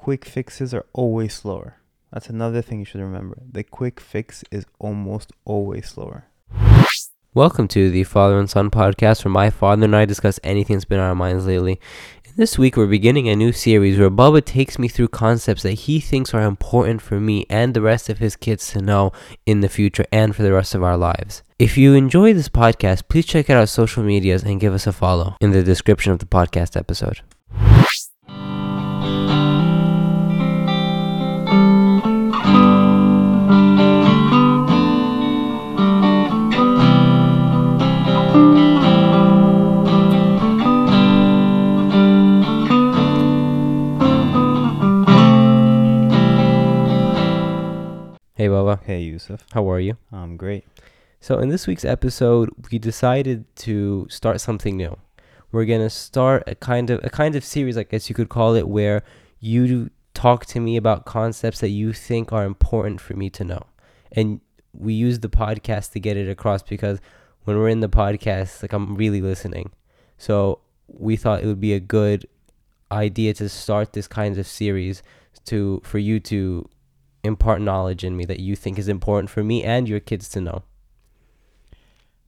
quick fixes are always slower. That's another thing you should remember. The quick fix is almost always slower. Welcome to the Father and Son podcast, where my father and I discuss anything that's been on our minds lately. And this week, we're beginning a new series where Baba takes me through concepts that he thinks are important for me and the rest of his kids to know in the future and for the rest of our lives. If you enjoy this podcast, please check out our social medias and give us a follow in the description of the podcast episode. Hey, Hey, Yusuf. How are you? I'm great. So, in this week's episode, we decided to start something new. We're gonna start a kind of a kind of series, I guess you could call it, where you talk to me about concepts that you think are important for me to know, and we use the podcast to get it across because when we're in the podcast, like I'm really listening. So we thought it would be a good idea to start this kind of series to for you to impart knowledge in me that you think is important for me and your kids to know.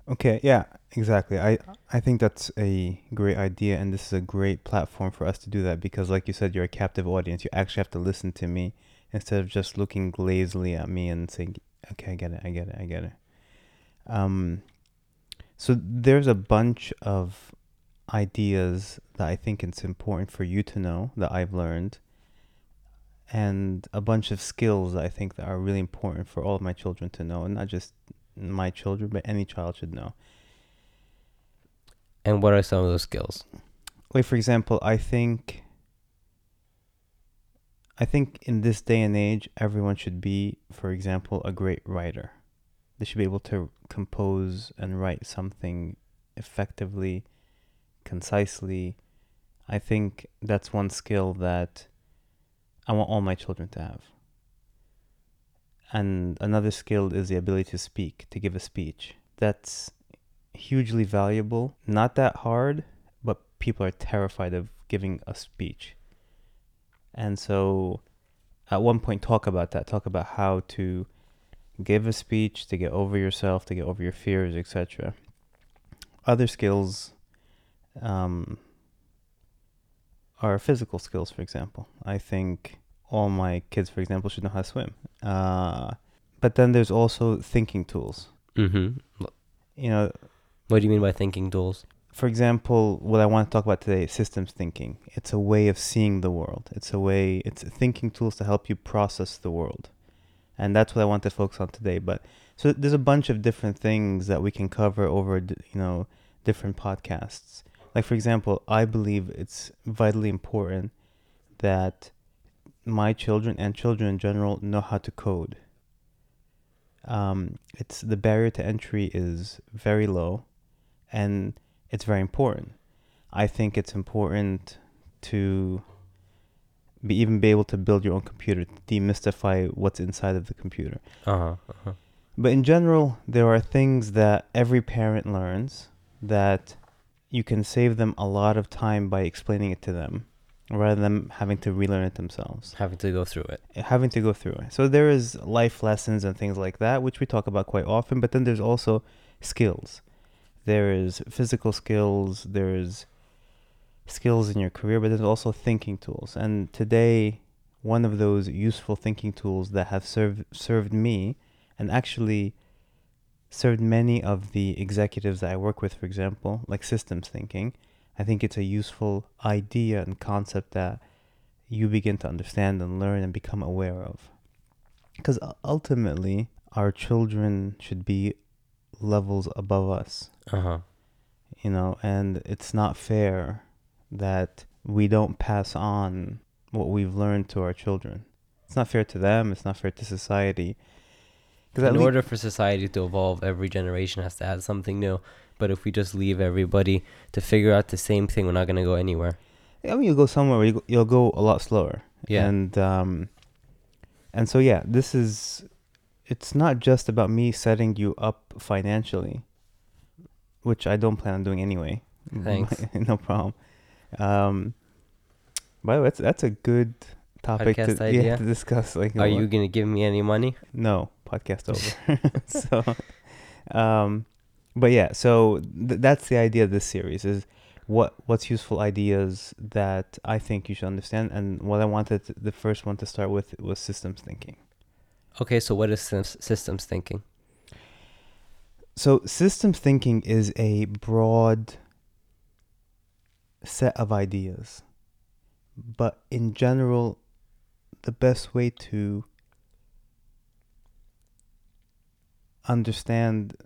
Okay, yeah, exactly. I I think that's a great idea and this is a great platform for us to do that because like you said you're a captive audience. You actually have to listen to me instead of just looking glazily at me and saying, "Okay, I get it. I get it. I get it." Um so there's a bunch of ideas that I think it's important for you to know that I've learned and a bunch of skills I think that are really important for all of my children to know, and not just my children, but any child should know. And what are some of those skills? Like for example, I think I think in this day and age, everyone should be, for example, a great writer. They should be able to compose and write something effectively, concisely. I think that's one skill that I want all my children to have. And another skill is the ability to speak, to give a speech. That's hugely valuable. Not that hard, but people are terrified of giving a speech. And so at one point talk about that, talk about how to give a speech, to get over yourself, to get over your fears, etc. Other skills um, are physical skills, for example. I think all my kids, for example, should know how to swim. Uh, but then there's also thinking tools. Mm-hmm. You know, What do you mean by thinking tools? for example, what I want to talk about today is systems thinking. It's a way of seeing the world. It's a way, it's thinking tools to help you process the world. And that's what I want to focus on today. But so there's a bunch of different things that we can cover over, you know, different podcasts. Like, for example, I believe it's vitally important that my children and children in general know how to code. Um, it's the barrier to entry is very low, and it's very important. I think it's important to be even be able to build your own computer, demystify what's inside of the computer. Uh huh. Uh-huh. But in general, there are things that every parent learns that you can save them a lot of time by explaining it to them rather than having to relearn it themselves, Having to go through it. having to go through it. So there is life lessons and things like that, which we talk about quite often, but then there's also skills. There is physical skills, there's skills in your career, but there's also thinking tools. And today, one of those useful thinking tools that have served served me and actually served many of the executives that I work with, for example, like systems thinking. I think it's a useful idea and concept that you begin to understand and learn and become aware of. Because ultimately, our children should be levels above us, Uh huh. you know, and it's not fair that we don't pass on what we've learned to our children. It's not fair to them, it's not fair to society. In order for society to evolve, every generation has to add something new. But if we just leave everybody to figure out the same thing, we're not gonna go anywhere. I mean, you'll go somewhere where you go, you'll go a lot slower. Yeah. And um, and so yeah, this is. It's not just about me setting you up financially, which I don't plan on doing anyway. Thanks. no problem. Um, by the way, that's that's a good topic to, Podcast yeah, to discuss. Like, Are you gonna give me any money? No, podcast over. so, um, but yeah, so th- that's the idea of this series is what what's useful ideas that I think you should understand, and what I wanted to, the first one to start with was systems thinking. Okay, so what is systems thinking? So systems thinking is a broad set of ideas, but in general, the best way to understand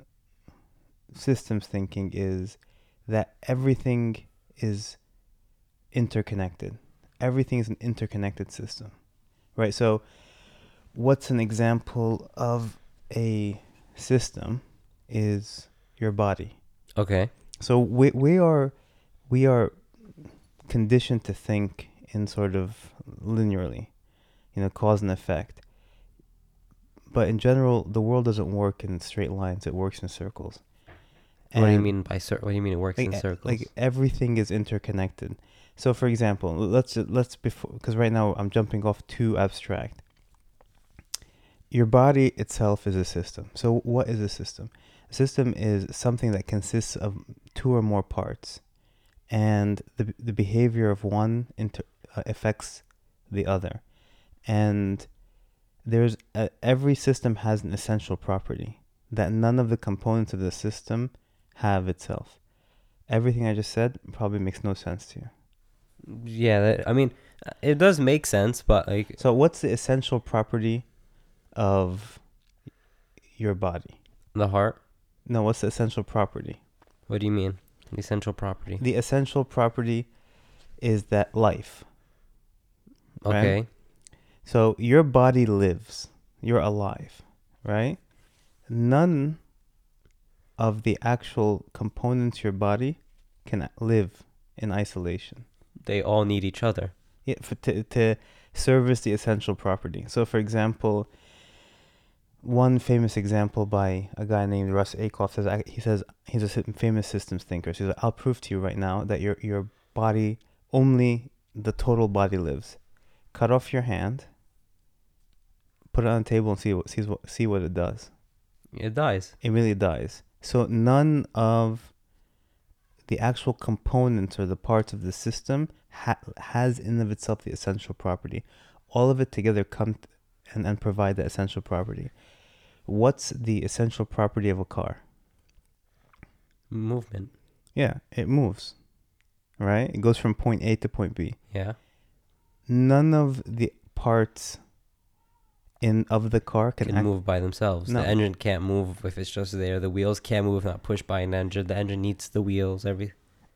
systems thinking is that everything is interconnected. Everything is an interconnected system, right? So, what's an example of a system is your body. Okay. So we we are we are conditioned to think in sort of linearly, you know, cause and effect. But in general, the world doesn't work in straight lines; it works in circles. what do you mean by cir- What do you mean it works like, in e- circles? Like everything is interconnected. So, for example, let's let's before because right now I'm jumping off too abstract. Your body itself is a system. So, what is a system? A system is something that consists of two or more parts, and the the behavior of one inter, uh, affects the other, and there's a, every system has an essential property that none of the components of the system have itself. Everything I just said probably makes no sense to you. yeah, that, I mean, uh, it does make sense, but like, So, what's the essential property of your body? the heart. No, what's the essential property? What do you mean? The essential property. The essential property is that life. right? Okay. So, your body lives, you're alive, right? None of the actual components of your body can live in isolation. They all need each other. Yeah, for, to, to service the essential property. So, for example, one famous example by a guy named Russ Ackoff says he says he's a famous systems thinker. So he's like, I'll prove to you right now that your your body only the total body lives. Cut off your hand, put it on the table, and see what sees what see what it does. It dies. It really dies. So none of the actual components or the parts of the system ha- has in of itself the essential property. All of it together come t- and, and provide the essential property. What's the essential property of a car? Movement. Yeah, it moves. Right? It goes from point A to point B. Yeah. None of the parts in of the car can, Can act move by themselves. No. The engine can't move if it's just there. The wheels can't move, if not pushed by an engine. The engine needs the wheels. Every.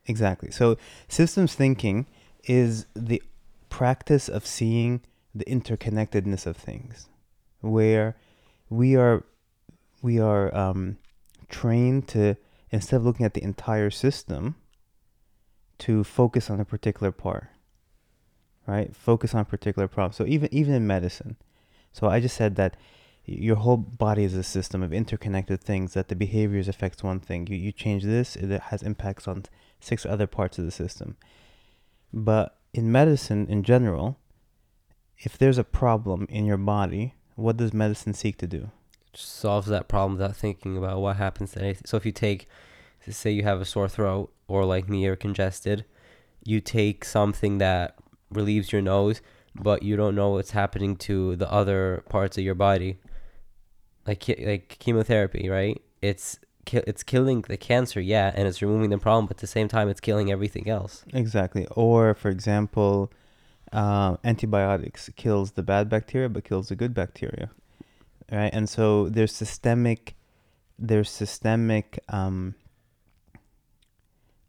Exactly. So systems thinking is the practice of seeing the interconnectedness of things, where we are we are um, trained to instead of looking at the entire system, to focus on a particular part. Right. Focus on a particular problem. So even even in medicine, so I just said that your whole body is a system of interconnected things that the behaviors affects one thing. You you change this, it has impacts on six other parts of the system. But in medicine in general, if there's a problem in your body, what does medicine seek to do? solves that problem without thinking about what happens to anything. So if you take, say you have a sore throat or like me, you're congested, you take something that relieves your nose, but you don't know what's happening to the other parts of your body, like like chemotherapy, right? It's it's killing the cancer, yeah, and it's removing the problem, but at the same time, it's killing everything else. Exactly. Or for example, uh, antibiotics kills the bad bacteria but kills the good bacteria, right? And so there's systemic, there's systemic um,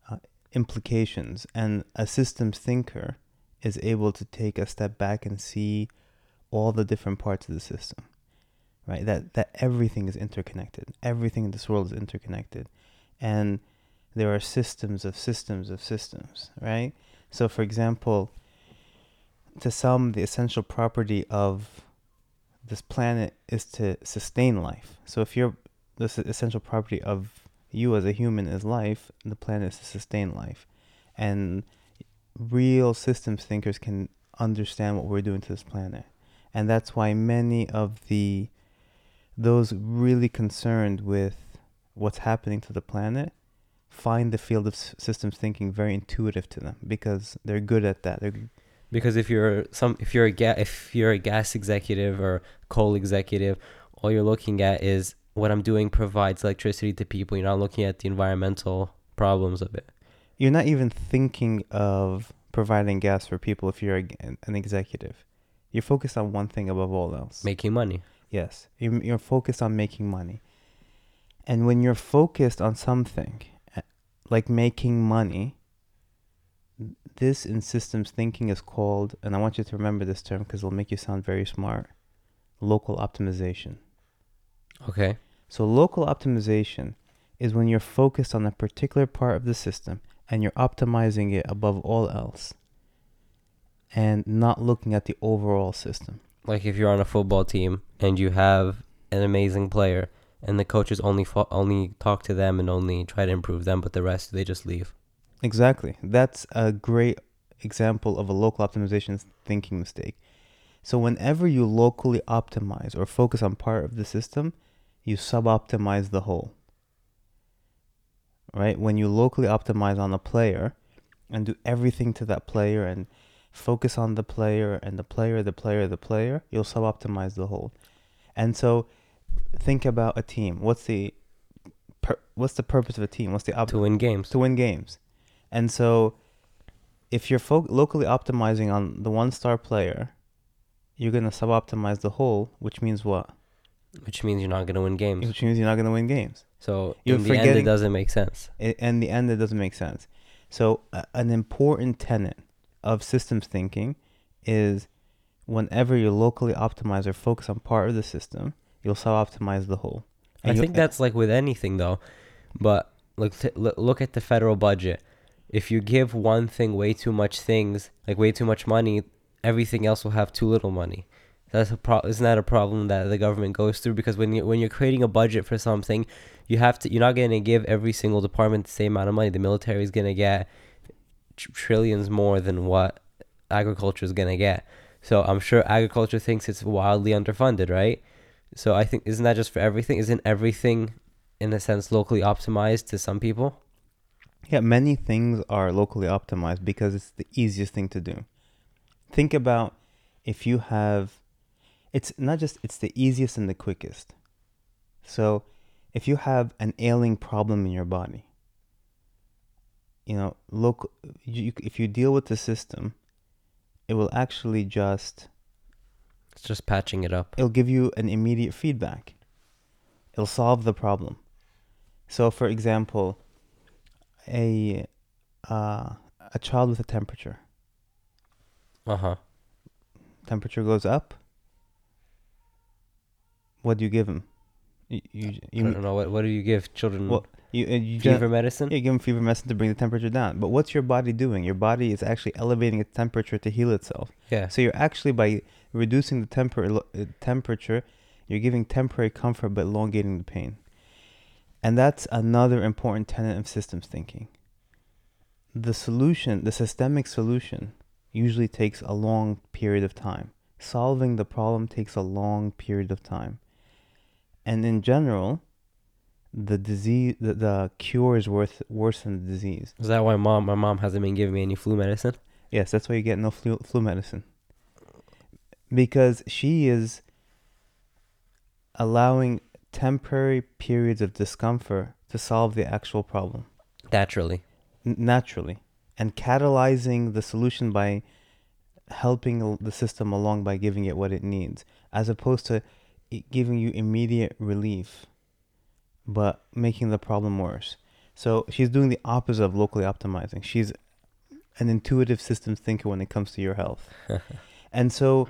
uh, implications, and a systems thinker is able to take a step back and see all the different parts of the system, right? That that everything is interconnected. Everything in this world is interconnected, and there are systems of systems of systems, right? So, for example, to some, the essential property of this planet is to sustain life. So, if you're the essential property of you as a human is life, the planet is to sustain life, and real systems thinkers can understand what we're doing to this planet. And that's why many of the those really concerned with what's happening to the planet find the field of s- systems thinking very intuitive to them because they're good at that. They're because if you're some if you're a ga- if you're a gas executive or coal executive all you're looking at is what i'm doing provides electricity to people you're not looking at the environmental problems of it you're not even thinking of providing gas for people if you're a, an executive. You're focused on one thing above all else. making money Yes, you're, you're focused on making money. And when you're focused on something uh, like making money, this in systems thinking is called, and I want you to remember this term because it'll make you sound very smart local optimization. okay So, local optimization is when you're focused on a particular part of the system and you're optimizing it above all else and not looking at the overall system. like if you're on a football team and you have an amazing player and the coaches only fo- only talk to them and only try to improve them but the rest they just leave Exactly. That's a great example of a local optimization thinking mistake. So, whenever you locally optimize or focus on part of the system, you sub optimize the whole. Right? When you locally optimize on a player and do everything to that player and focus on the player and the player, the player, the player, you'll sub optimize the whole. And so, think about a team. What's the what's the purpose of a team? What's the op- to win games to win games. And so, if you're fo- locally optimizing on the one star player, you're going to sub optimize the whole, which means what? Which means you're not going to win games Which means you're not going to win games. so You're in the end it doesn't make sense I- In the end, it doesn't make sense. So, a- an important tenet of systems thinking is whenever you locally optimize or focus on part of the system, you'll sub optimize the whole. I And you'll- think that's like with anything though, but look t- look at the federal budget. If you give one thing way too much things, like way too much money, everything else will have too little money. That's a pro- Isn't that a problem that the government goes through? Because when you when you're creating a budget for something, you have to. You're not going to give every single department the same amount of money. The military is going to get tr- trillions more than what agriculture is going to get. So I'm sure agriculture thinks it's wildly underfunded, right? So I think isn't that just for everything? Isn't everything in a sense locally optimized to some people? Yeah, many things are locally optimized because it's the easiest thing to do. Think about if you have it's not just it's the easiest and the quickest. So, if you have an ailing problem in your body, you know, look you, if you deal with the system, it will actually just It's just patching it up. it'll give you an immediate feedback. It'll solve the problem. So, for example, a uh, a child with a temperature. Uh huh. Temperature goes up. What do you give them? You you I don't know what what do you give children Well, you, uh, you fever medicine? yeah, give them fever medicine to bring the temperature down. But what's your body doing? Your body is actually elevating its temperature to heal itself. Yeah. So you're actually by reducing the temper uh, temperature, you're giving temporary comfort but elongating the pain. And that's another important tenet of systems thinking. The solution, the systemic solution, usually takes a long period of time. Solving the problem takes a long period of time. And in general, the disease, the, the cure is worth worse than the disease. Is that why mom my mom hasn't been giving me any flu medicine? Yes, that's why you get no flu, flu medicine. Because she is allowing temporary periods of discomfort to solve the actual problem Naturally. n- naturally and catalyzing the solution by helping the system along by giving it what it needs as opposed to giving you immediate relief but making the problem worse so she's doing the opposite of locally optimizing she's an intuitive systems thinker when it comes to your health and so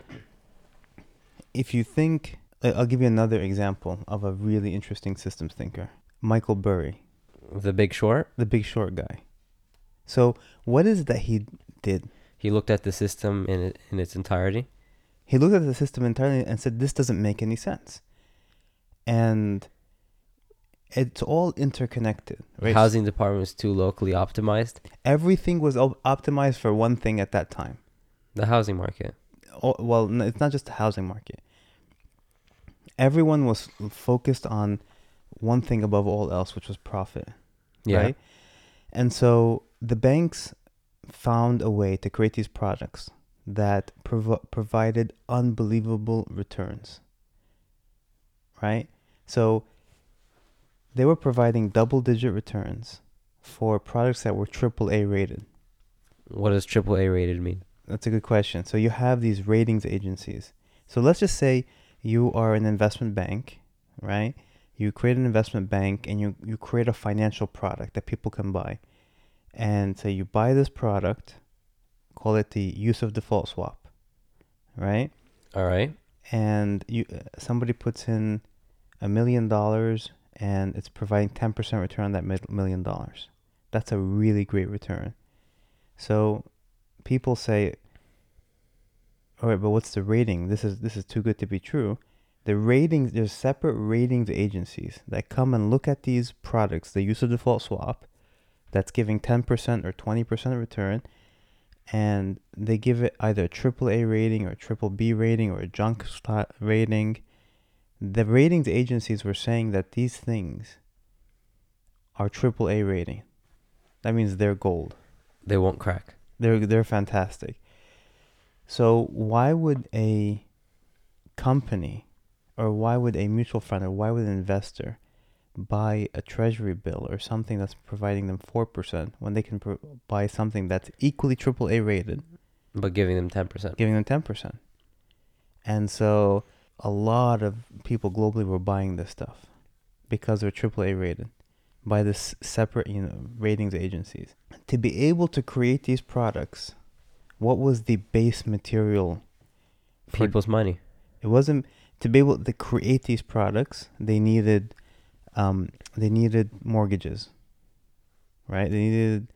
if you think i'll give you another example of a really interesting systems thinker michael burry The big short, the big short guy. So what is it that he did? he looked at the system in in its entirety. He looked at the system entirely and said, "This doesn't make any sense," and it's all interconnected. The Right? housing department was too locally optimized. Everything was op- optimized for one thing at that time. The housing market. Oh, well, n- it's not just the housing market. Everyone was focused on one thing above all else, which was profit. Yeah. right? And so the banks found a way to create these products that provo- provided unbelievable returns, right? So they were providing double digit returns for products that were triple A rated. What does triple A rated mean? That's a good question. So you have these ratings agencies. So let's just say you are an investment bank, right? You create an investment bank and you, you create a financial product that people can buy. And so you buy this product, call it the use of default swap, right? All right. And you somebody puts in a million dollars and it's providing 10% return on that million dollars. That's a really great return. So people say, all right, but what's the rating? This is this is too good to be true. The ratings, there's separate ratings agencies that come and look at these products, the use of default swap, that's giving 10% or 20% return, and they give it either a triple A rating or a triple B rating or a junk rating. The ratings agencies were saying that these things are triple A rating. That means they're gold. They won't crack. They're they're fantastic. So why would a company or why would a mutual fund or why would an investor buy a treasury bill or something that's providing them 4% when they can pro- buy something that's equally triple A rated But giving them 10%. giving them 10%. And so a lot of people globally were buying this stuff because they're AAA rated by this separate, you know, ratings agencies. To be able to create these products, what was the base material? People's money. it wasn't to be able to create these products. They needed, um, they needed mortgages, right? They needed.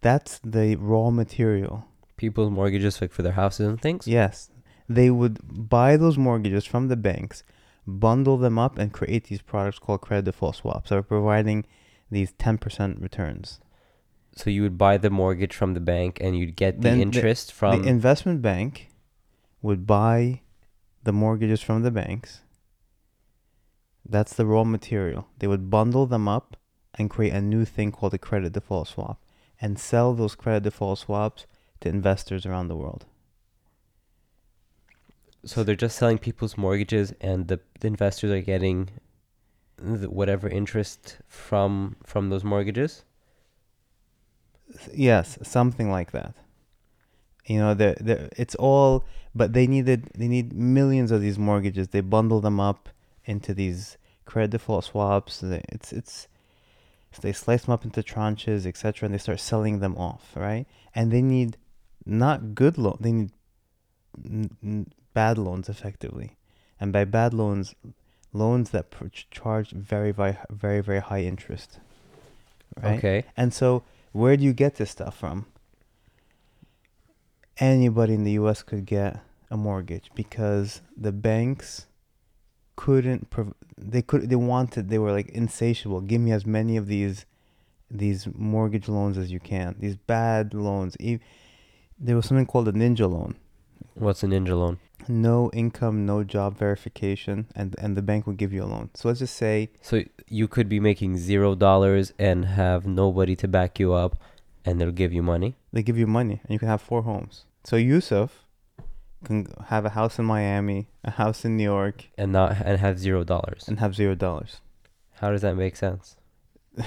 That's the raw material. People's mortgages like for their houses and things. Yes. They would buy those mortgages from the banks, bundle them up, and create these products called credit default swaps that are providing these 10% returns. So you would buy the mortgage from the bank and you'd get the Then the- interest from the investment bank would buy the mortgages from the banks. That's the raw material. They would bundle them up and create a new thing called a credit default swap and sell those credit default swaps to investors around the world. So they're just selling people's mortgages, and the, the investors are getting the, whatever interest from from those mortgages. Yes, something like that. You know, the the it's all, but they needed they need millions of these mortgages. They bundle them up into these credit default swaps. They- It's it's so they slice them up into tranches, etc., and they start selling them off, right? And they need not good loan. They need n- n- bad loans, effectively, and by bad loans, loans that pr- charge very very very very high interest. Right? Okay. And so, where do you get this stuff from? Anybody in the U.S. could get a mortgage because the banks couldn't. Prov- they could. They wanted. They were like insatiable. Give me as many of these, these mortgage loans as you can. These bad loans. E- there was something called a ninja loan. What's a ninja loan? No income, no job verification, and and the bank would give you a loan. So let's just say So you could be making zero dollars and have nobody to back you up, and they'll give you money. they give you money and you can have four homes. So Yusuf can have a house in Miami, a house in New York, and not and have zero dollars. and have zero dollars. How does that make sense?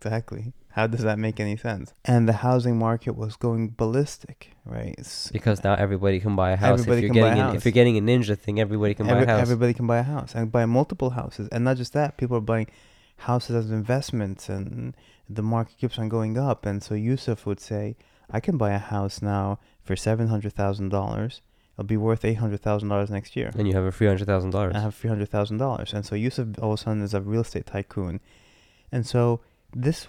Exactly. How does that make any sense? And the housing market was going ballistic, right? It's, Because now everybody can buy a house. Everybody if you're can buy getting a an, if you're getting a ninja thing, everybody can every- buy a house. everybody can buy a house and buy multiple houses, and not just that. People are buying houses as investments, and the market keeps on going up. And so Yusuf would say, "I can buy a house now for seven hundred thousand dollars. It'll be worth eight hundred thousand dollars next year." and you have a three hundred thousand dollars. I have three hundred thousand dollars, and so Yusuf all of a sudden is a real estate tycoon, and so this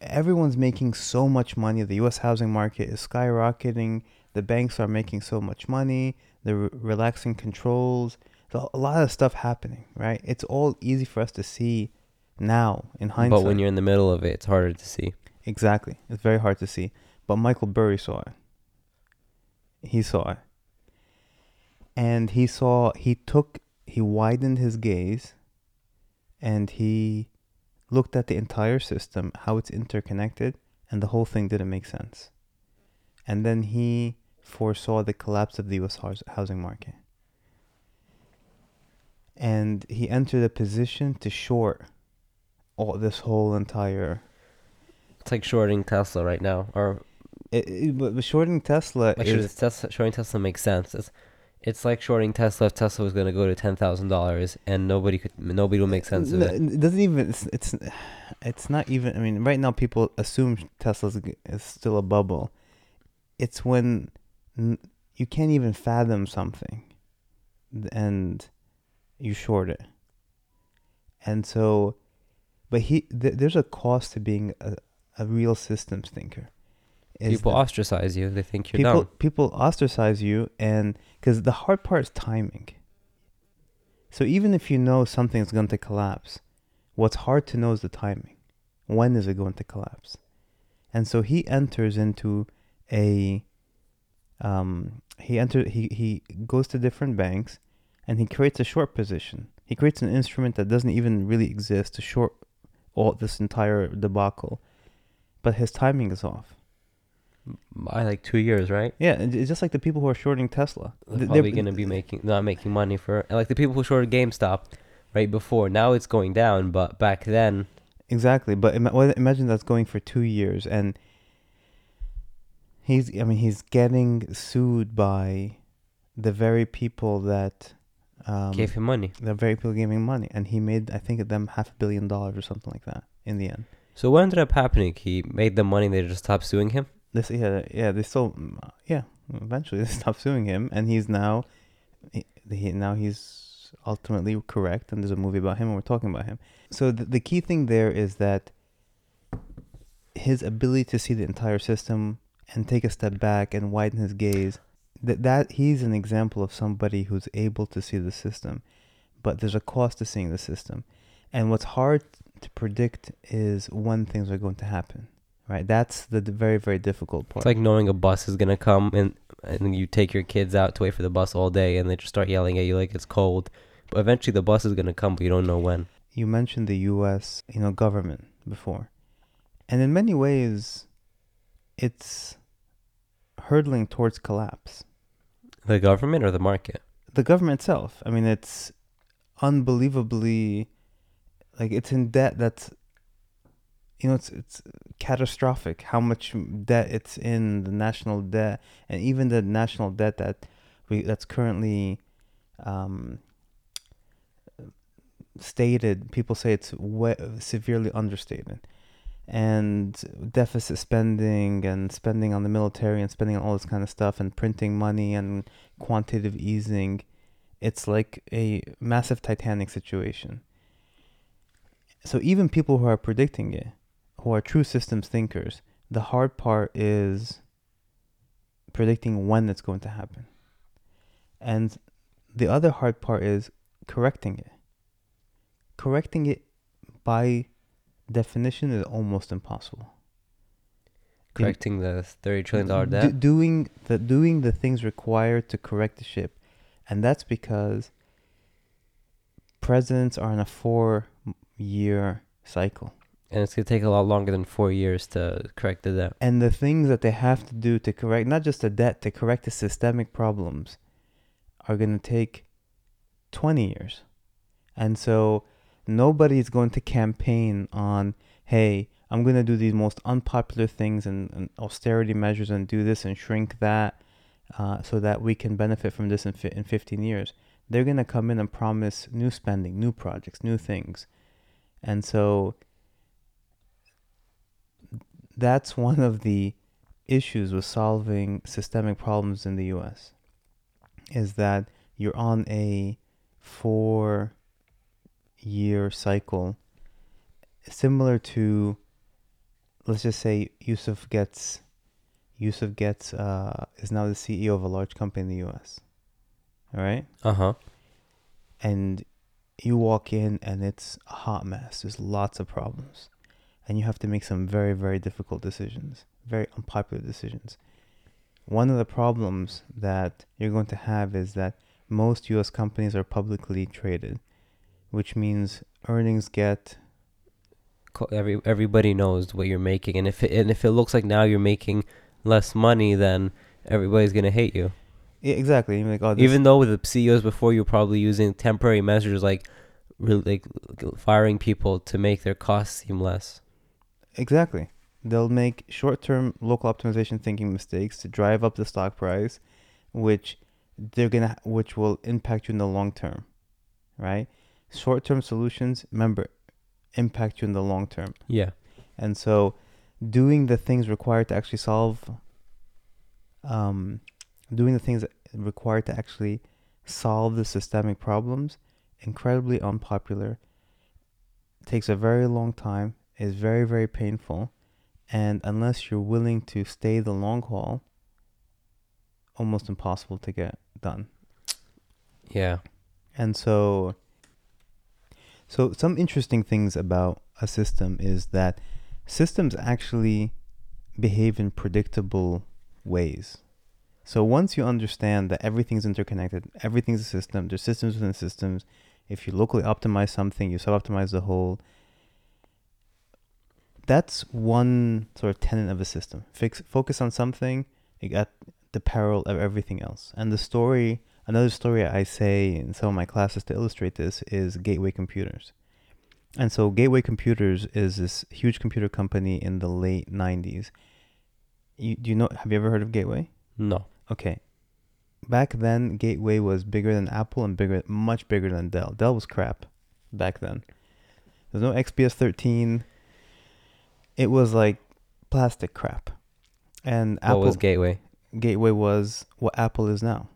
everyone's making so much money. The U.S. housing market is skyrocketing. The banks are making so much money. They're re- relaxing controls. So a lot of stuff happening, right? It's all easy for us to see now in hindsight. But when you're in the middle of it, it's harder to see. exactly, it's very hard to see. But Michael Burry saw it. He saw. And he saw, he took, he widened his gaze and he looked at the entire system, how it's interconnected, and the whole thing didn't make sense. And then he foresaw the collapse of the US housing market. And he entered a position to short all this whole entire It's like shorting Tesla right now, or it, it, but shorting Tesla is Tesla, shorting Tesla makes sense. It's, it's like shorting Tesla if Tesla was going to go to ten thousand dollars, and nobody could, nobody will make sense of it. It doesn't even. It's, it's it's not even. I mean, right now people assume Tesla's is still a bubble. It's when you can't even fathom something, and you short it. And so, but he th- there's a cost to being a, a real systems thinker. People that ostracize you; they think you're people dumb. people ostracize you, and because the hard part is timing. So even if you know something's going to collapse, what's hard to know is the timing. When is it going to collapse? And so he enters into a um he enter he he goes to different banks and he creates a short position. He creates an instrument that doesn't even really exist to short all this entire debacle. But his timing is off. By like two years, right? Yeah, it's just like the people who are shorting Tesla. They're Th- probably going to be making not making money for like the people who shorted GameStop right before. Now it's going down, but back then, Exactly, but imagine that's going for two years, and he's, I mean, he's getting sued by the very people that, um, gave him money. the very people giving money, and he made, I think, them half a billion dollars or something like that in the end. So what ended up happening? He made the money. They just stopped suing him. This, yeah, yeah, they still, mm, yeah, eventually they stopped suing him, and he's now, he, he now he's ultimately correct, and there's a movie about him, and we're talking about him. So the, the key thing there is that his ability to see the entire system and take a step back and widen his gaze, that that he's an example of somebody who's able to see the system, but there's a cost to seeing the system, and what's hard to predict is when things are going to happen. Right, that's the d- very very difficult part. It's like knowing a bus is gonna come and and you take your kids out to wait for the bus all day and they just start yelling at you like it's cold. But eventually the bus is gonna come, but you don't know when. you mentioned the U.S. you know government before, and in many ways, it's hurtling towards collapse. The government or the market? The government itself. I mean, it's unbelievably like it's in debt. That's you know, it's it's catastrophic how much debt it's in the national debt, and even the national debt that we that's currently um, stated. People say it's we- severely understated, and deficit spending and spending on the military and spending on all this kind of stuff and printing money and quantitative easing. It's like a massive Titanic situation. So even people who are predicting it, who are true systems thinkers, the hard part is predicting when it's going to happen. And the other hard part is correcting it. Correcting it by definition is almost impossible. Correcting the thirty trillion dollar do- debt. doing the doing the things required to correct the ship, and that's because presidents are in a four-year cycle, and it's gonna take a lot longer than four years to correct the debt. and the things that they have to do to correct not just the debt to correct the systemic problems are going to take 20 years, and so nobody's going to campaign on hey i'm going to do these most unpopular things and, and austerity measures and do this and shrink that uh, so that we can benefit from this in, fi- in 15 years. They're going to come in and promise new spending new projects new things. And so that's one of the issues with solving systemic problems in the us is that you're on a four year cycle similar to let's just say Yusuf gets Yusuf gets uh, is now the CEO of a large company in the US. All right? Uh huh. And you walk in and it's a hot mess. There's lots of problems. And you have to make some very very difficult decisions, very unpopular decisions. one of the problems that you're going to have is that most U.S. companies are publicly traded, which means earnings get Every everybody knows what you're making, and if it, and if it looks like now you're making less money, then everybody's gonna hate you. Yeah, exactly. Like, oh, Even though with the CEOs before, you're probably using temporary measures like, really like firing people to make their costs seem less. Exactly, they'll make short-term local optimization thinking mistakes to drive up the stock price, which they're gonna, which will impact you in the long term, right? Short-term solutions, remember, impact you in the long term, Yeah. and so doing the things required to actually solve, um, doing the things required to actually solve the systemic problems, incredibly unpopular, takes a very long time, is very, very painful, and unless you're willing to stay the long haul, almost impossible to get done. Yeah. And so so some interesting things about a system is that systems actually behave in predictable ways. So once you understand that everything's interconnected, everything's a system, there's systems within systems. If you locally optimize something, you sub-optimize the whole. That's one sort of tenet of a system. Fix, focus on something at the peril of everything else. And the story Another story I say in some of my classes to illustrate this is Gateway Computers. And so Gateway Computers is this huge computer company in the late 90s. You, do you know have you ever heard of Gateway? No. Okay. Back then Gateway was bigger than Apple and bigger much bigger than Dell. Dell was crap back then. There's no XPS 13. It was like plastic crap. And What Apple was Gateway? Gateway was what Apple is now.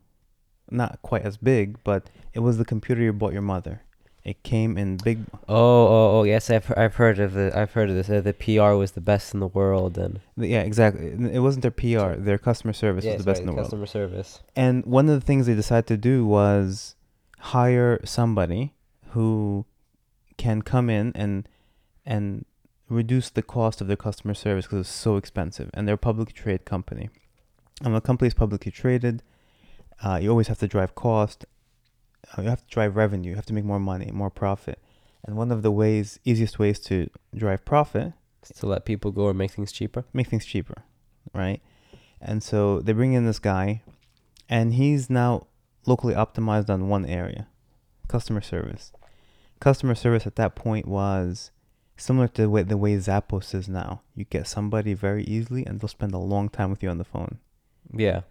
Not quite as big, but it was the computer you bought your mother. It came in big. Oh, oh, oh, yes, I've I've heard of the I've heard of this. Uh, the PR was the best in the world, and Yeah, exactly. It wasn't their PR. Their customer service was the best in the world. customer service. And one of the things they decided to do was hire somebody who can come in and and reduce the cost of their customer service because it's so expensive. And they're a publicly traded company. And when a company is publicly traded, uh, you always have to drive cost. Uh, you have to drive revenue. You have to make more money, more profit. And one of the ways, easiest ways to drive profit is to let people go or make things cheaper. make things cheaper, right? And so they bring in this guy, and he's now locally optimized on one area, customer service. Customer service at that point was similar to the way, the way Zappos is now. You get somebody very easily, and they'll spend a long time with you on the phone. Yeah.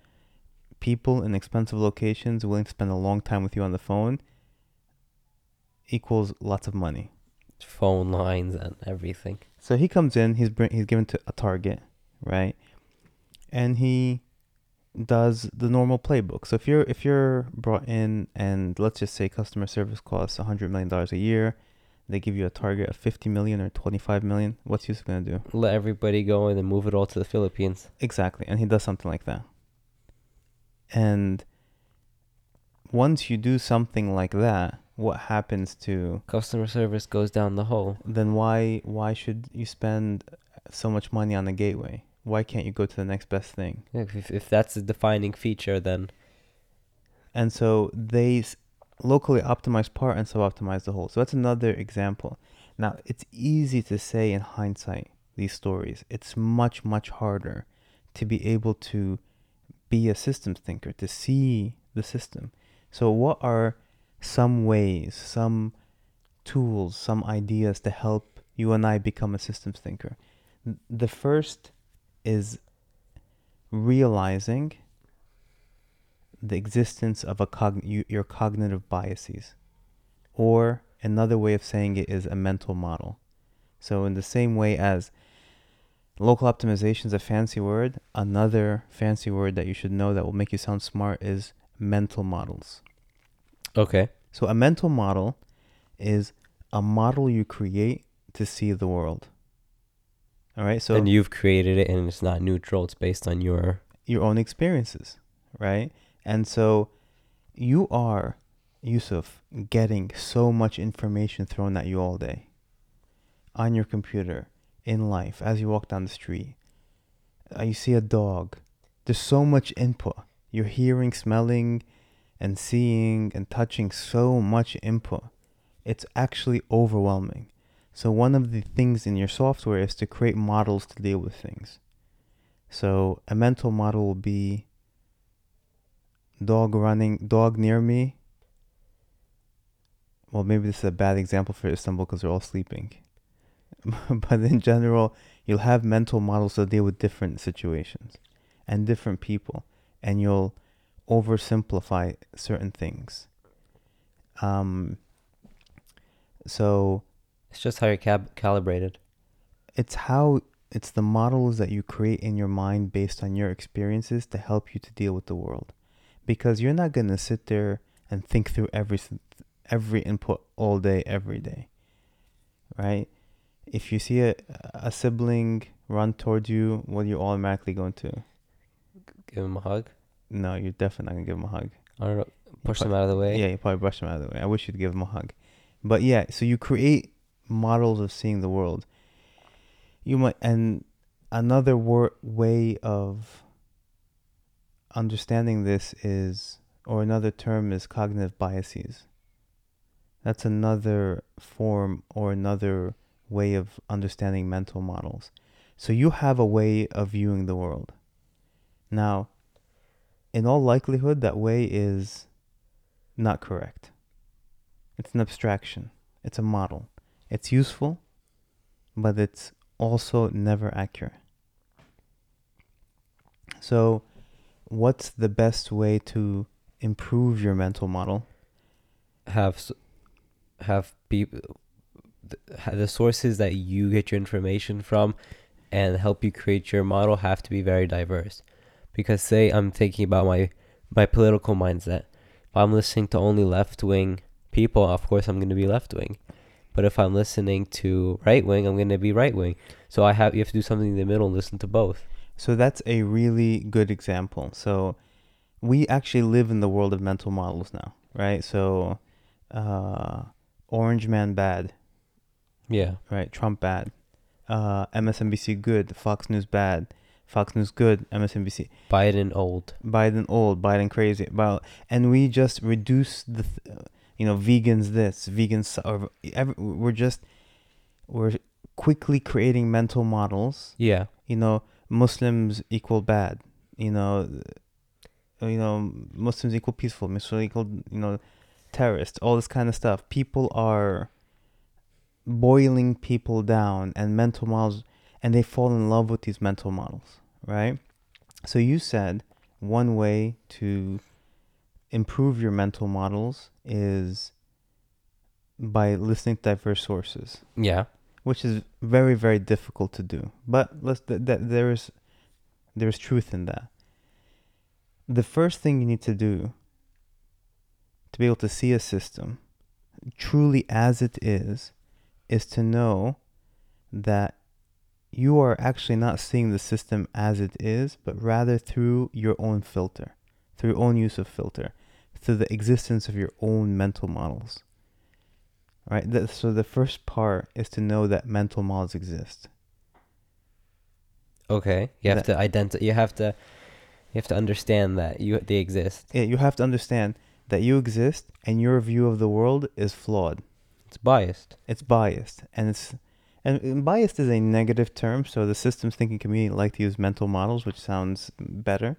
People in expensive locations willing to spend a long time with you on the phone equals lots of money. Phone lines and everything. So he comes in, he's bring, he's given to a target, right? And he does the normal playbook. So if you're if you're brought in and let's just say customer service costs 100 million dollars a year, they give you a target of 50 million or 25 million, what's Yusuf going to do? Let everybody go and then move it all to the Philippines. Exactly. And he does something like that. And once you do something like that, what happens to Customer service goes down the hole. then why why should you spend so much money on a gateway? Why can't you go to the next best thing? If, if that's a defining feature, then And so they locally optimize part and sub-optimize the whole. So that's another example. Now, it's easy to say in hindsight these stories. It's much much harder to be able to be a systems thinker, to see the system. So what are some ways, some tools, some ideas to help you and I become a systems thinker? The first is realizing the existence of a cogn- your cognitive biases. Or another way of saying it is a mental model. So, in the same way as local optimization is a fancy word, another fancy word that you should know that will make you sound smart is mental models. okay. So, a mental model is a model you create to see the world. All right. So, and you've created it, and it's not neutral. It's based on your your own experiences, right? And so you are, Yusuf, getting so much information thrown at you all day on your computer, in life, as you walk down the street. Uh, you see a dog, there's so much input. You're hearing, smelling, and seeing and touching so much input. It's actually overwhelming. So one of the things in your software is to create models to deal with things. So a mental model will be dog running, dog near me. Well, maybe this is a bad example for Istanbul because they're all sleeping. but in general, you'll have mental models to deal with different situations and different people, and you'll oversimplify certain things. Um, so It's just how you're cab- calibrated. it's how it's the models that you create in your mind based on your experiences to help you to deal with the world because you're not going to sit there and think through every every input all day every day right if you see a, a sibling run towards you what are you automatically going to Give him a hug. no you're definitely not going to give him a hug I don't know. You Push prob- them out of the way. yeah you probably brush them out of the way i wish you'd give him a hug but yeah so you create models of seeing the world you might and another wor- way of understanding this is or another term is cognitive biases. That's another form or another way of understanding mental models. So you have a way of viewing the world. Now in all likelihood that way is not correct. It's an abstraction. It's a model. It's useful but it's also never accurate. So, what's the best way to improve your mental model? Have have people the sources that you get your information from and help you create your model have to be very diverse. Because say I'm thinking about my my political mindset. If I'm listening to only left wing people, of course I'm going to be left wing. But if I'm listening to right wing, I'm going to be right wing. So I have you have to do something in the middle and listen to both. So, that's a really good example. So, we actually live in the world of mental models now, right? So, uh, Orange Man bad, Yeah. right? Trump bad. Uh, MSNBC good, Fox News bad, Fox News good, MSNBC. Biden old. Biden old, Biden crazy. About and we just reduce the, th- you know, vegans this, vegans or every, we're just we're quickly creating mental models. Yeah. You know, Muslims equal bad. You know, uh, you know, Muslims equal peaceful. Muslims equal you know, terrorist. All this kind of stuff. People are boiling people down and mental models, and they fall in love with these mental models, right? So you said one way to improve your mental models is by listening to diverse sources, Yeah. Which is very very difficult to do. But let's th- th- there is there's truth in that. The first thing you need to do to be able to see a system truly as it is is to know that you are actually not seeing the system as it is, but rather through your own filter, through your own use of filter, through the existence of your own mental models. Right? That, so the first part is to know that mental models exist. Okay. You have That- to identify. You have to. You have to understand that you they exist. Yeah, you have to understand that you exist and your view of the world is flawed. It's biased. It's biased, and it's and, and biased is a negative term. So the systems thinking community like to use mental models, which sounds better.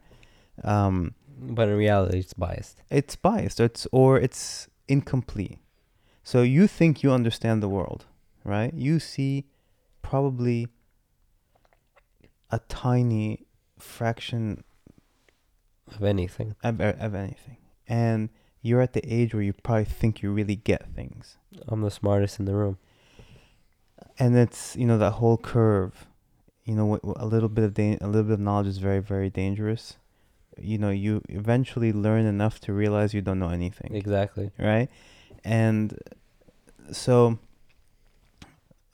Um, But in reality, it's biased. it's biased. It's or it's incomplete. So you think you understand the world, right? You see probably a tiny fraction Of anything. of, of anything, and you're at the age where you probably think you really get things. I'm the smartest in the room. and it's you know that whole curve you know a little bit of da- a little bit of knowledge is very very dangerous you know you eventually learn enough to realize you don't know anything Exactly. right and so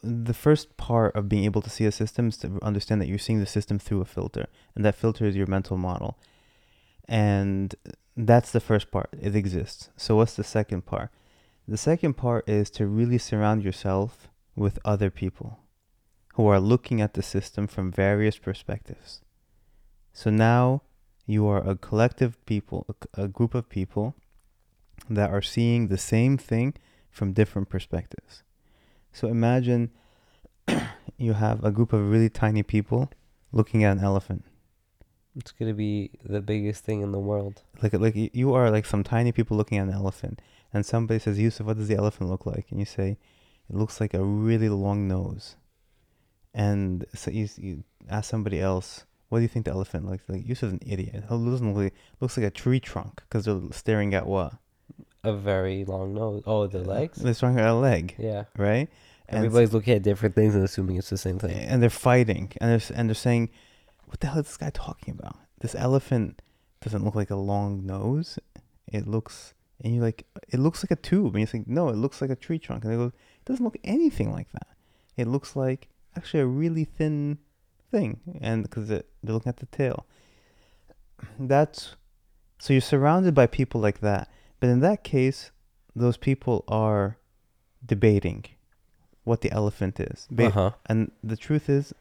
the first part of being able to see a system is to understand that you're seeing the system through a filter and that filter is your mental model. And that's the first part. It exists. So what's the second part? The second part is to really surround yourself with other people who are looking at the system from various perspectives. So now You are a collective people, a group of people that are seeing the same thing from different perspectives. So imagine you have a group of really tiny people looking at an elephant. It's gonna be the biggest thing in the world. Like like you are like some tiny people looking at an elephant, and somebody says, "Yusuf, what does the elephant look like?" And you say, "It looks like a really long nose." And so you, you ask somebody else, "What do you think the elephant looks like?" Yusuf's an idiot. It doesn't look looks like a tree trunk because they're staring at what? A very long nose. Oh, the legs. They're staring at a leg, Yeah. right? And Everybody's looking at different things and assuming it's the same thing. and they're fighting. And they're, and they're saying what the hell is this guy talking about? This elephant doesn't look like a long nose. It looks and you're like it looks like a tube. And you think no it looks like a tree trunk. And they go it doesn't look anything like that. It looks like actually a really thin thing. And because they're looking at the tail. That's so you're surrounded by people like that but in that case those people are debating what the elephant is Ba- Uh huh. and the truth is,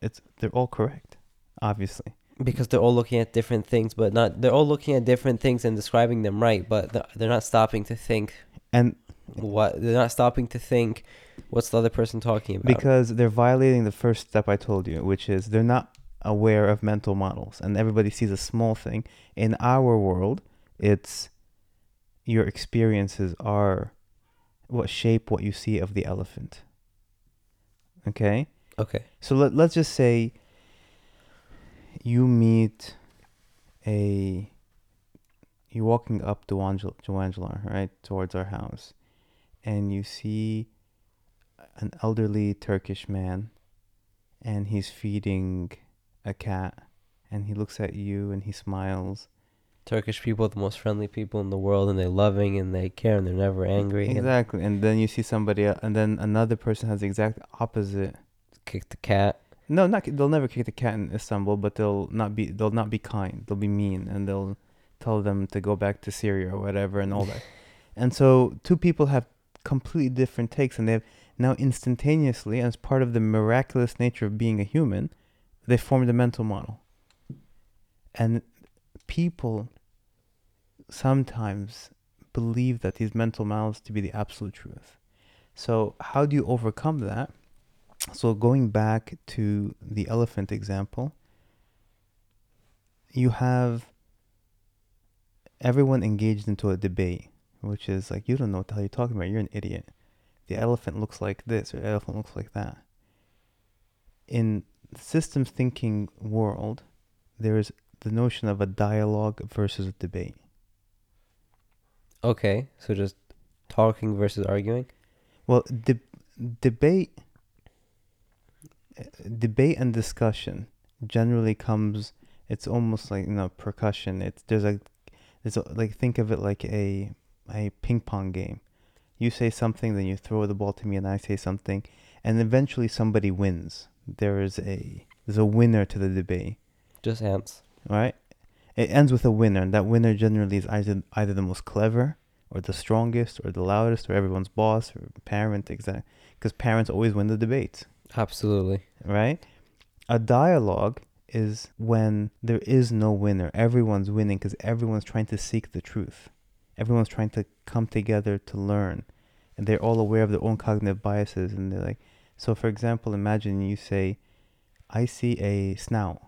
it's they're all correct, obviously. Because they're all looking at different things, but not. They're all looking at different things and describing them right, but they're not stopping to think And what. They're not stopping to think what's the other person talking about. because they're violating the first step I told you, which is they're not aware of mental models, and everybody sees a small thing. In our world, it's your experiences are what shape what you see of the elephant. Okay? okay. So let, let's just say you meet a you're walking up to Angel, Joangela, right, towards our house, and you see an elderly Turkish man, and he's feeding a cat, and he looks at you and he smiles. Turkish people are the most friendly people in the world, and they're loving and they care and they're never angry. Exactly, and then you see somebody, el- and then another person has the exact opposite. kick the cat. No, not they'll never kick the cat in Istanbul, but they'll not be they'll not be kind. They'll be mean, and they'll tell them to go back to Syria or whatever, and all that. and so two people have completely different takes, and they have now instantaneously, as part of the miraculous nature of being a human, they formed a mental model. And people sometimes believe that these mental models to be the absolute truth. So how do you overcome that? So going back to the elephant example, you have everyone engaged into a debate, which is like you don't know what the hell you're talking about. You're an idiot. The elephant looks like this, or the elephant looks like that. In systems thinking world, there is the notion of a dialogue versus a debate. Okay, so just talking versus arguing. Well, de- debate, debate and discussion generally comes. It's almost like you know percussion. It's there's a, there's a, like think of it like a a ping pong game. You say something, then you throw the ball to me, and I say something, and eventually somebody wins. There is a there's a winner to the debate, Just ants. Right? It ends with a winner, and that winner generally is either either the most clever, or the strongest, or the loudest, or everyone's boss, or parent, exact. Because parents always win the debates, Absolutely. right? A dialogue is when there is no winner. Everyone's winning because everyone's trying to seek the truth. Everyone's trying to come together to learn, and they're all aware of their own cognitive biases, and they're like. So, for example, imagine you say, "I see a snout."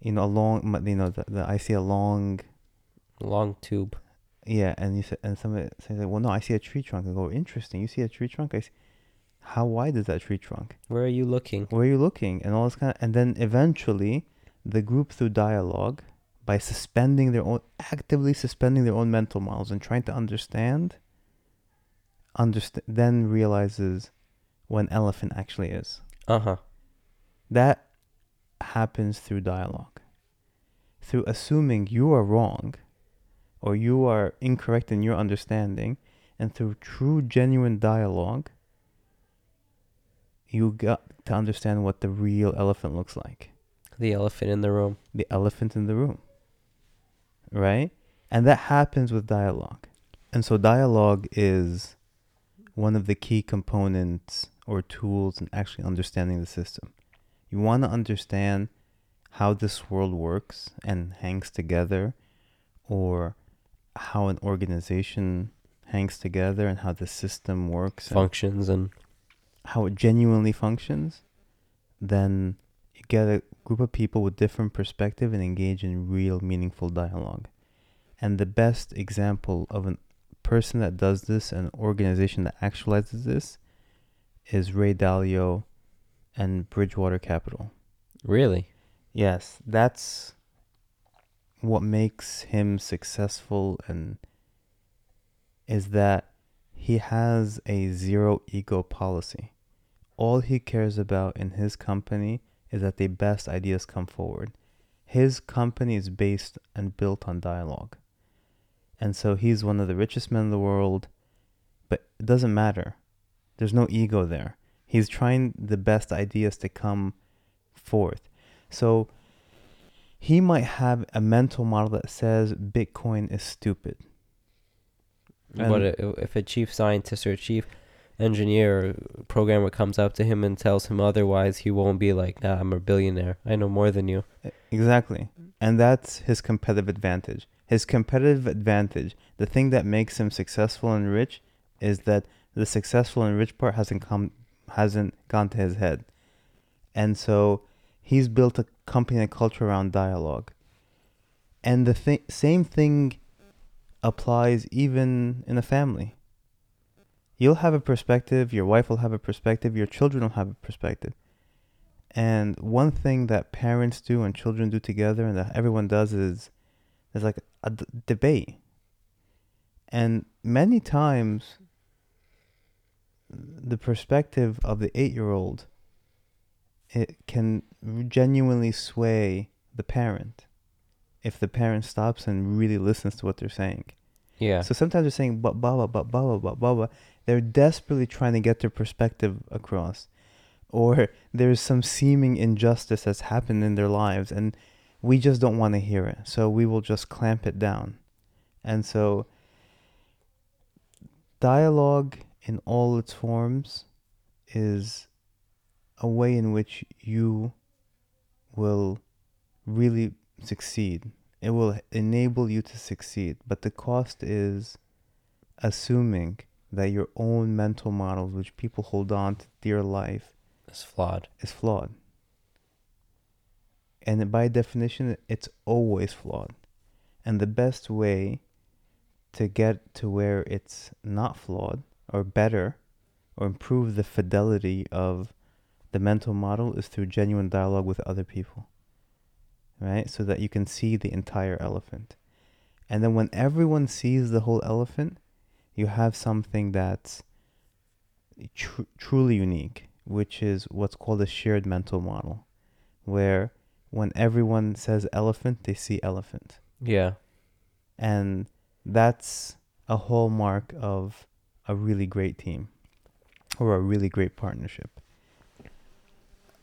You know, a long, you know, the, the I see a long Long tube. yeah, and you say, and somebody says, "Well, no, I see a tree trunk." I go, "Interesting. You see a tree trunk? I see. How wide is that tree trunk? Where are you looking? Where are you looking?" And all this kind of, and then eventually, the group through dialogue, by suspending their own, actively suspending their own mental models and trying to understand, understand, then realizes what an elephant actually is. Uh huh. That happens through dialogue, through assuming you are wrong or you are incorrect in your understanding, and through true, genuine dialogue, you got to understand what the real elephant looks like The elephant in the room. the elephant in the room. Right? And that happens with dialogue. And so, dialogue is one of the key components or tools in actually understanding the system. You want to understand how this world works and hangs together, or how an organization hangs together and how the system works and Functions and how it genuinely functions, then you get a group of people with different perspective and engage in real meaningful dialogue. And the best example of a person that does this, an organization that actualizes this, is Ray Dalio and Bridgewater Capital. really. Yes, that's what makes him successful and is that he has a zero ego policy. All he cares about in his company is that the best ideas come forward. His company is based and built on dialogue. And so he's one of the richest men in the world, but it doesn't matter. There's no ego there. He's trying the best ideas to come forth. So he might have a mental model that says Bitcoin is stupid. but And- i- if a chief scientist or a chief engineer or programmer comes up to him and tells him otherwise, he won't be like, "Nah, I'm a billionaire. I know more than you." Exactly. And that's his competitive advantage. His competitive advantage, the thing that makes him successful and rich, is that the successful and rich part hasn't come hasn't gone to his head. And so he's built a company and culture around dialogue. And the th- same thing applies even in a family. You'll have a perspective, your wife will have a perspective, your children will have a perspective. And one thing that parents do and children do together and that everyone does is there's like a d- debate. And many times the perspective of the 8-year-old it can genuinely sway the parent if the parent stops and really listens to what they're saying. Yeah. So sometimes they're saying but baba but baba but baba. They're desperately trying to get their perspective across. Or there's some seeming injustice that's happened in their lives and we just don't want to hear it. So we will just clamp it down. And so dialogue in all its forms is a way in which you will really succeed. It will enable you to succeed, but the cost is assuming that your own mental models, which people hold on to dear life, is flawed. is flawed. And by definition, it's always flawed. And the best way to get to where it's not flawed or better or improve the fidelity of the mental model is through genuine dialogue with other people. Right? So that you can see the entire elephant. And then when everyone sees the whole elephant, you have something that's tr- truly unique, which is what's called a shared mental model, where when everyone says elephant, they see elephant. Yeah. And that's a hallmark of a really great team or a really great partnership.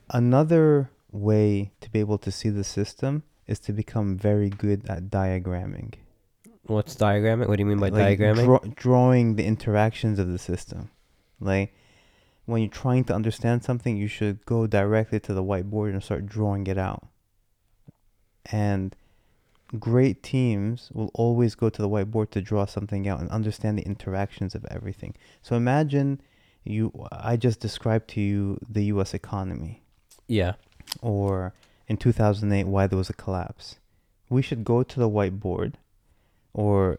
Another way to be able to see the system is to become very good at diagramming. What's diagramming? What do you mean by Like, diagramming? draw- drawing the interactions of the system. Like when you're trying to understand something, you should go directly to the whiteboard and start drawing it out. And great teams will always go to the whiteboard to draw something out and understand the interactions of everything. So imagine you I just described to you the US economy yeah. or in 2008 why there was a collapse. We should go to the whiteboard or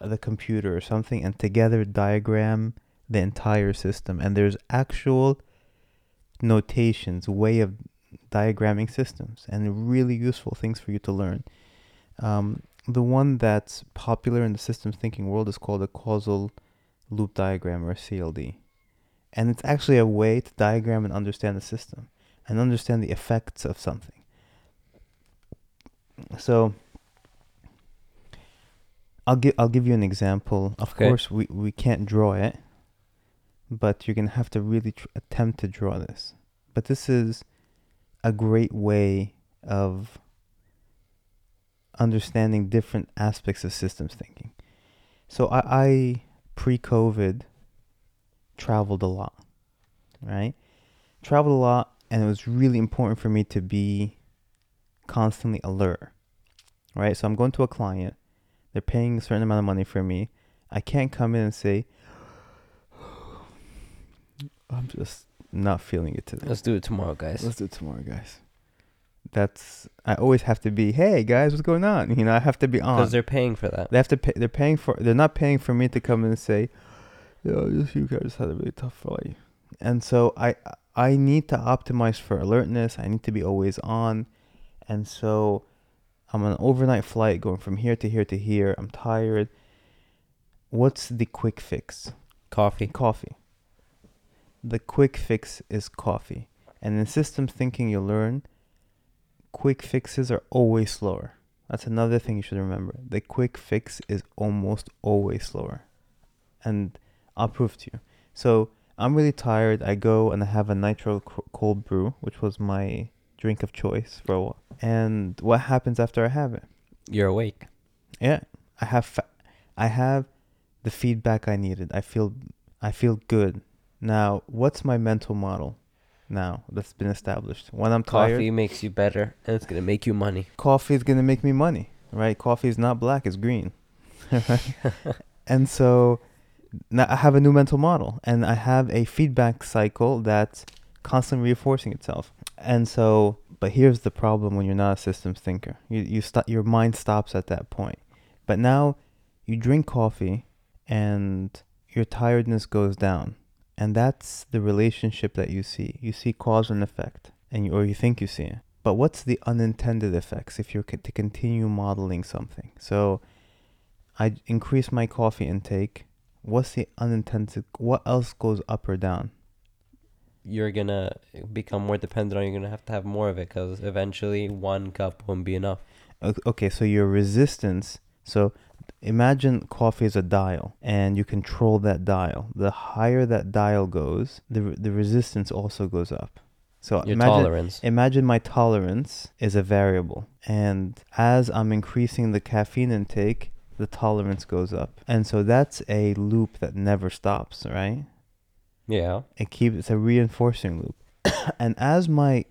the computer or something and together diagram the entire system and there's actual notations way of diagramming systems and really useful things for you to learn um, the one that's popular in the systems thinking world is called a causal loop diagram or cld and it's actually a way to diagram and understand the system and understand the effects of something. So I'll give I'll give you an example. Of Okay. course, we we can't draw it, but you're gonna have to really tr- attempt to draw this. But this is a great way of understanding different aspects of systems thinking. So I, I pre-COVID traveled a lot, right? Traveled a lot, and it was really important for me to be constantly alert, right? So I'm going to a client, they're paying a certain amount of money for me. I can't come in and say, I'm just not feeling it today. Let's do it tomorrow, guys. Let's do it tomorrow, guys. That's I always have to be. Hey guys, what's going on? You know, I have to be on. Because they're paying for that. They have to pay. They're paying for. They're not paying for me to come in and say, "Yo, you guys had a really tough life." And so I I need to optimize for alertness. I need to be always on, and so I'm on an overnight flight going from here to here to here. I'm tired. What's the quick fix? Coffee. Coffee. The quick fix is coffee. And in systems thinking, you'll learn quick fixes are always slower. That's another thing you should remember. The quick fix is almost always slower. And I'll prove to you. So I'm really tired. I go and I have a nitro c- cold brew, which was my drink of choice for a while. And what happens after I have it? You're awake. Yeah, I have fa- I have the feedback I needed. I feel I feel good. Now, what's my mental model? Now that's been established. When I'm tired, Coffee makes you better, and it's gonna make you money. coffee is gonna make me money, right? Coffee is not black; it's green. and so now I have a new mental model, and I have a feedback cycle that's constantly reinforcing itself. And so, but here's the problem when you're not a systems thinker. You you stop your mind stops at that point. But now you drink coffee and your tiredness goes down. And that's the relationship that you see. You see cause and effect and you, or you think you see it. But what's the unintended effects if you're to continue modeling something? So I increase my coffee intake. What's the unintended what else goes up or down? You're gonna become more dependent on. You're gonna have to have more of it, because eventually one cup won't be enough. Okay, so your resistance. So imagine coffee is a dial, and you control that dial. The higher that dial goes, the the resistance also goes up. So Your imagine tolerance. imagine my tolerance is a variable, and as I'm increasing the caffeine intake, the tolerance goes up, and so that's a loop that never stops, right? Yeah. it keeps it's a reinforcing loop and as my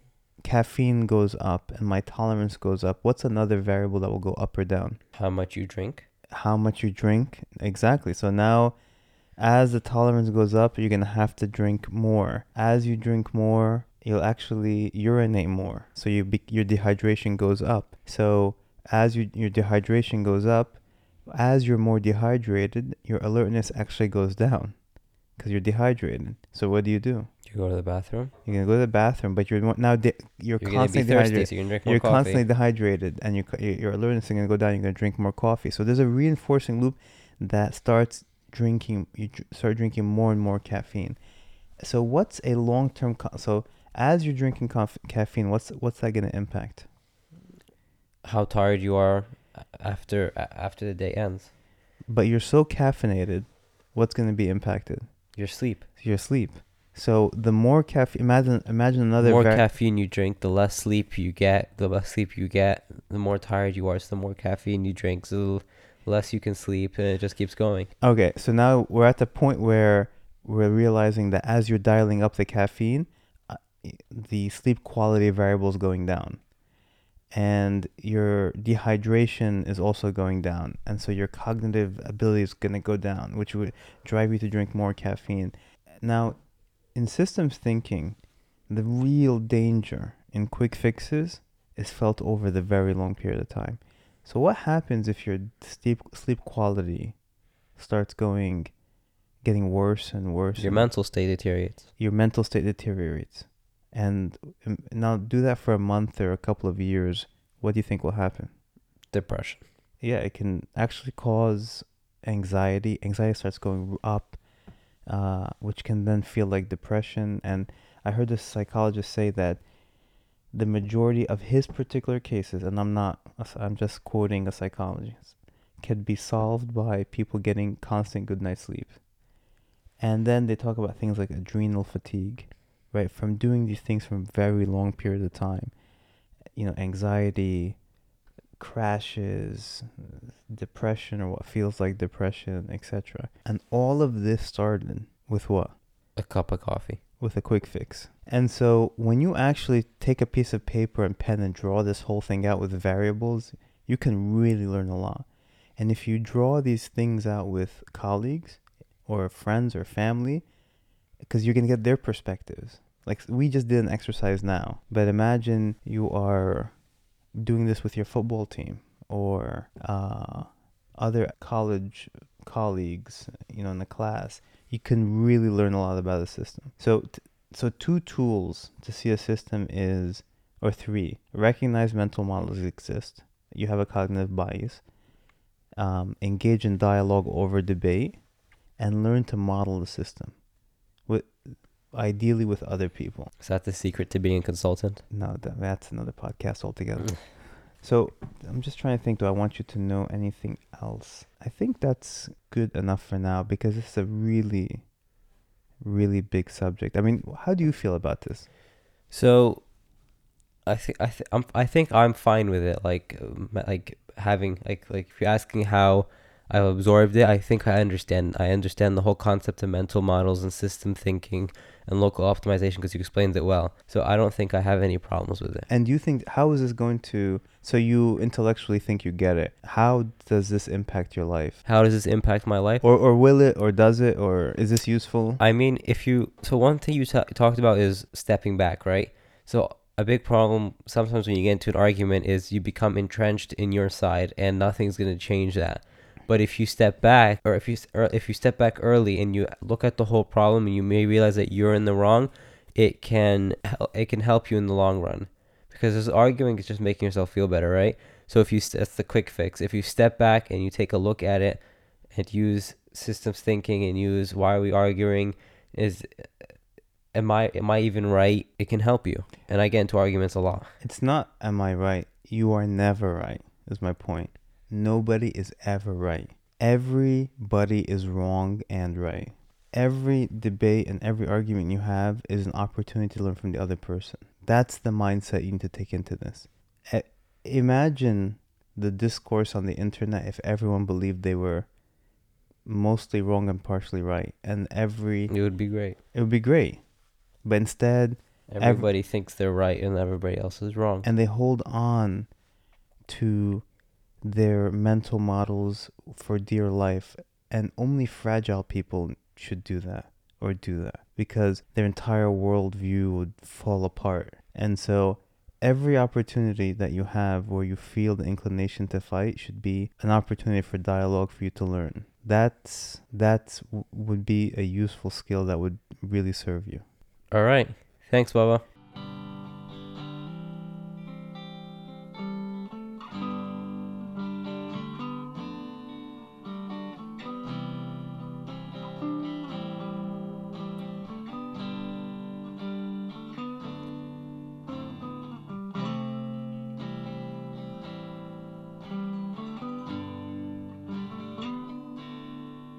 caffeine goes up and my tolerance goes up what's another variable that will go up or down How much you drink. How much you drink. Exactly. So now as the tolerance goes up you're to have to drink more. As you drink more you'll actually urinate more. So you be, your dehydration goes up. So as you, your dehydration goes up as you're more dehydrated your alertness actually goes down because you're dehydrated. So what do you do You go to the bathroom. you're gonna go to the bathroom, but you're now de- you're, You're constantly thirsty, dehydrated. so you're You're constantly dehydrated, and your your alertness is gonna go down. You're gonna drink more coffee. So there's a reinforcing loop that starts drinking. You start drinking more and more caffeine. So what's a long term? Co- so as you're drinking caffeine, what's what's that gonna impact? How tired you are after after the day ends. But you're so caffeinated, what's gonna be impacted? Your sleep. Your sleep. So the more caffeine, imagine imagine another the more var- caffeine you drink, the less sleep you get. The less sleep you get, the more tired you are. So the more caffeine you drink, so the less you can sleep, and it just keeps going. Okay, so now we're at the point where we're realizing that as you're dialing up the caffeine, uh, the sleep quality variable is going down. And your dehydration is also going down. And so your cognitive ability is going to go down, which would drive you to drink more caffeine. Now, in systems thinking, the real danger in quick fixes is felt over the very long period of time. So what happens if your sleep sleep quality starts going getting worse and worse? Your and mental state deteriorates. your mental state deteriorates. And um, now do that for a month or a couple of years. What do you think will happen? Depression. Yeah, it can actually cause anxiety. Anxiety starts going up, uh, which can then feel like depression. And I heard a psychologist say that the majority of his particular cases, and I'm not, I'm just quoting a psychologist, can be solved by people getting constant good night sleep. And then they talk about things like adrenal fatigue, right? From doing these things for a very long period of time. You know, anxiety, crashes, depression or what feels like depression, etc. And all of this started with what? A cup of coffee. with a quick fix. And so when you actually take a piece of paper and pen and draw this whole thing out with variables, you can really learn a lot. And if you draw these things out with colleagues or friends or family, because you're going to get their perspectives. Like we just did an exercise now, but imagine you are doing this with your football team or uh, other college colleagues, you know, in the class. You can really learn a lot about the system. So, t- so two tools to see a system is, or three, recognize mental models exist. You have a cognitive bias. Um, engage in dialogue over debate, and learn to model the system with ideally with other people. Is that the secret to being a consultant? No, that, that's another podcast altogether. so I'm just trying to think. Do I want you to know anything else? I think that's good enough for now because it's a really, really big subject. I mean, how do you feel about this? So, I think I th- I'm I think I'm fine with it. Like um, like having like like if you're asking how I've absorbed it, I think I understand. I understand the whole concept of mental models and system thinking and local optimization because you explained it well. So I don't think I have any problems with it. And you think how is this going to? So you intellectually think you get it. How does this impact your life? How does this impact my life? Or or will it? Or does it? Or is this useful? I mean, if you so one thing you ta talked about is stepping back, right? So a big problem sometimes when you get into an argument is you become entrenched in your side and nothing's going to change that. But if you step back, or if you or if you step back early and you look at the whole problem, and you may realize that you're in the wrong, it can it can help you in the long run, because this arguing is just making yourself feel better, right? So if you that's the quick fix. If you step back and you take a look at it, and use systems thinking and use why are we arguing, is uh, am I am I even right? It can help you, and I get into arguments a lot. It's not am I right? You are never right. Is my point nobody is ever right. Everybody is wrong and right. Every debate and every argument you have is an opportunity to learn from the other person. That's the mindset you need to take into this. imagine the discourse on the internet if everyone believed they were mostly wrong and partially right and every it would be great it would be great but instead everybody every, thinks they're right and everybody else is wrong and they hold on to their mental models for dear life, and only fragile people should do that or do that because their entire worldview would fall apart. And so, every opportunity that you have where you feel the inclination to fight should be an opportunity for dialogue for you to learn. That's that's would be a useful skill that would really serve you. All right. Thanks, Baba.